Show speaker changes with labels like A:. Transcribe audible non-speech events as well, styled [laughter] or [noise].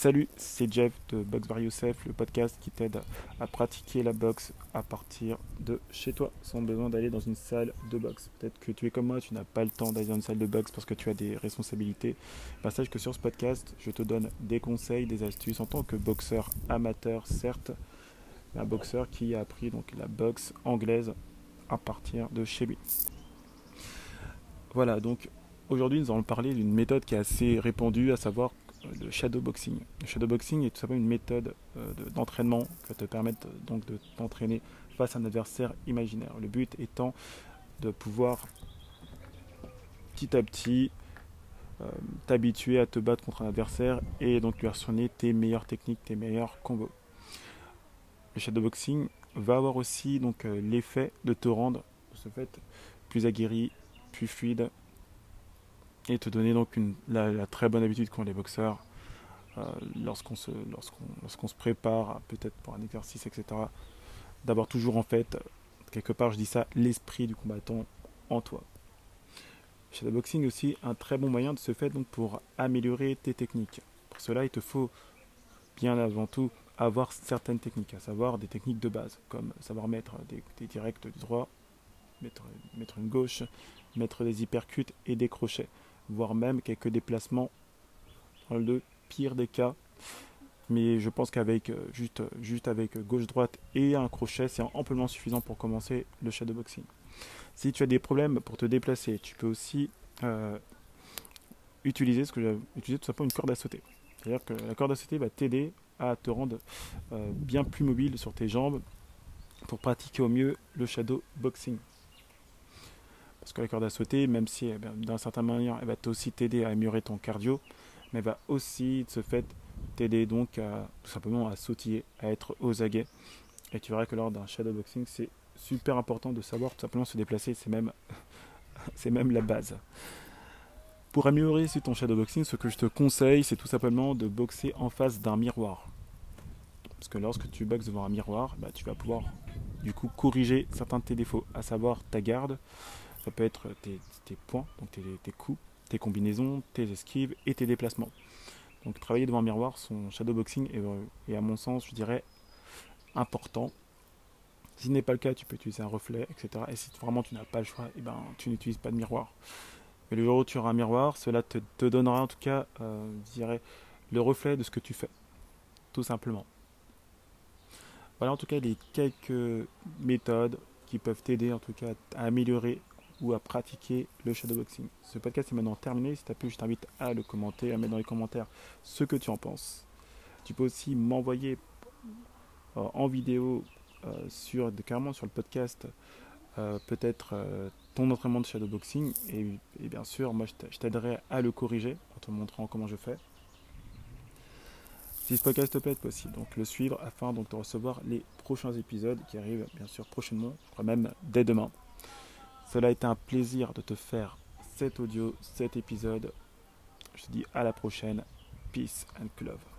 A: Salut, c'est Jeff de Box by Yourself, le podcast qui t'aide à pratiquer la boxe à partir de chez toi, sans besoin d'aller dans une salle de boxe. Peut-être que tu es comme moi, tu n'as pas le temps d'aller dans une salle de boxe parce que tu as des responsabilités. Bah, sache que sur ce podcast, je te donne des conseils, des astuces en tant que boxeur amateur, certes, un boxeur qui a appris donc la boxe anglaise à partir de chez lui. Voilà, donc aujourd'hui nous allons parler d'une méthode qui est assez répandue, à savoir le shadowboxing. Le shadowboxing est tout simplement une méthode euh, d'entraînement qui te permettre donc de t'entraîner face à un adversaire imaginaire. Le but étant de pouvoir petit à petit euh, t'habituer à te battre contre un adversaire et donc lui tes meilleures techniques, tes meilleurs combos. Le shadowboxing va avoir aussi donc euh, l'effet de te rendre ce fait plus aguerri, plus fluide et te donner donc une, la, très bonne habitude qu'ont les boxeurs euh, lorsqu'on se, lorsqu'on, se prépare peut-être pour un exercice, etc. D'avoir toujours en fait, quelque part je dis ça, l'esprit du combattant en toi. Shadowboxing aussi un très bon moyen de se faire donc pour améliorer tes techniques. Pour cela, il te faut bien avant tout avoir certaines techniques, à savoir des techniques de base, comme savoir mettre des, des directs du droit, mettre, mettre une gauche, mettre des hypercutes et des crochets voire même quelques déplacements dans le pire des cas. Mais je pense qu'avec euh, juste, juste avec gauche-droite et un crochet, c'est amplement suffisant pour commencer le shadowboxing. Si tu as des problèmes pour te déplacer, tu peux aussi euh, utiliser ce que j'ai utilisé tout simplement une corde à sauter. C'est-à-dire que la corde à sauter va t'aider à te rendre euh, bien plus mobile sur tes jambes pour pratiquer au mieux le shadow boxing. Parce que la corde à sauter, même si eh d'un certain manière, elle va aussi t'aider à améliorer ton cardio, mais elle va aussi, de ce fait, t'aider donc à, tout simplement à sautiller, à être aux aguets. Et tu verras que lors d'un shadowboxing, c'est super important de savoir tout simplement se déplacer, c'est même, [laughs] c'est même la base. Pour améliorer ton shadowboxing, ce que je te conseille, c'est tout simplement de boxer en face d'un miroir. Parce que lorsque tu boxes devant un miroir, bah, tu vas pouvoir du coup corriger certains de tes défauts, à savoir ta garde, ça peut être tes, points, donc tes, coups, tes combinaisons, tes esquives et tes déplacements. Donc travailler devant un miroir, son shadowboxing est, est à mon sens, je dirais, important. Si ce n'est pas le cas, tu peux utiliser un reflet, etc. Et si vraiment tu n'as pas le choix, eh ben, tu n'utilises pas de miroir. Mais le jour où tu auras un miroir, cela te, donnera en tout cas, euh, je dirais, le reflet de ce que tu fais. Tout simplement. Voilà en tout cas les quelques méthodes qui peuvent t'aider en tout cas à améliorer ou à pratiquer le shadowboxing. Ce podcast est maintenant terminé. Si tu as pu, je t'invite à le commenter, à mettre dans les commentaires ce que tu en penses. Tu peux aussi m'envoyer euh, en vidéo euh, sur, sur le podcast euh, peut-être ton entraînement de shadowboxing et, et bien sûr moi je t'aiderai à le corriger en te montrant comment je fais. Si ce podcast tu peux aussi donc le suivre afin donc de recevoir les prochains épisodes qui arrivent bien sûr prochainement, je crois même dès demain. Cela a été un plaisir de te faire cet audio, cet épisode. Je te dis à la prochaine. Peace and love.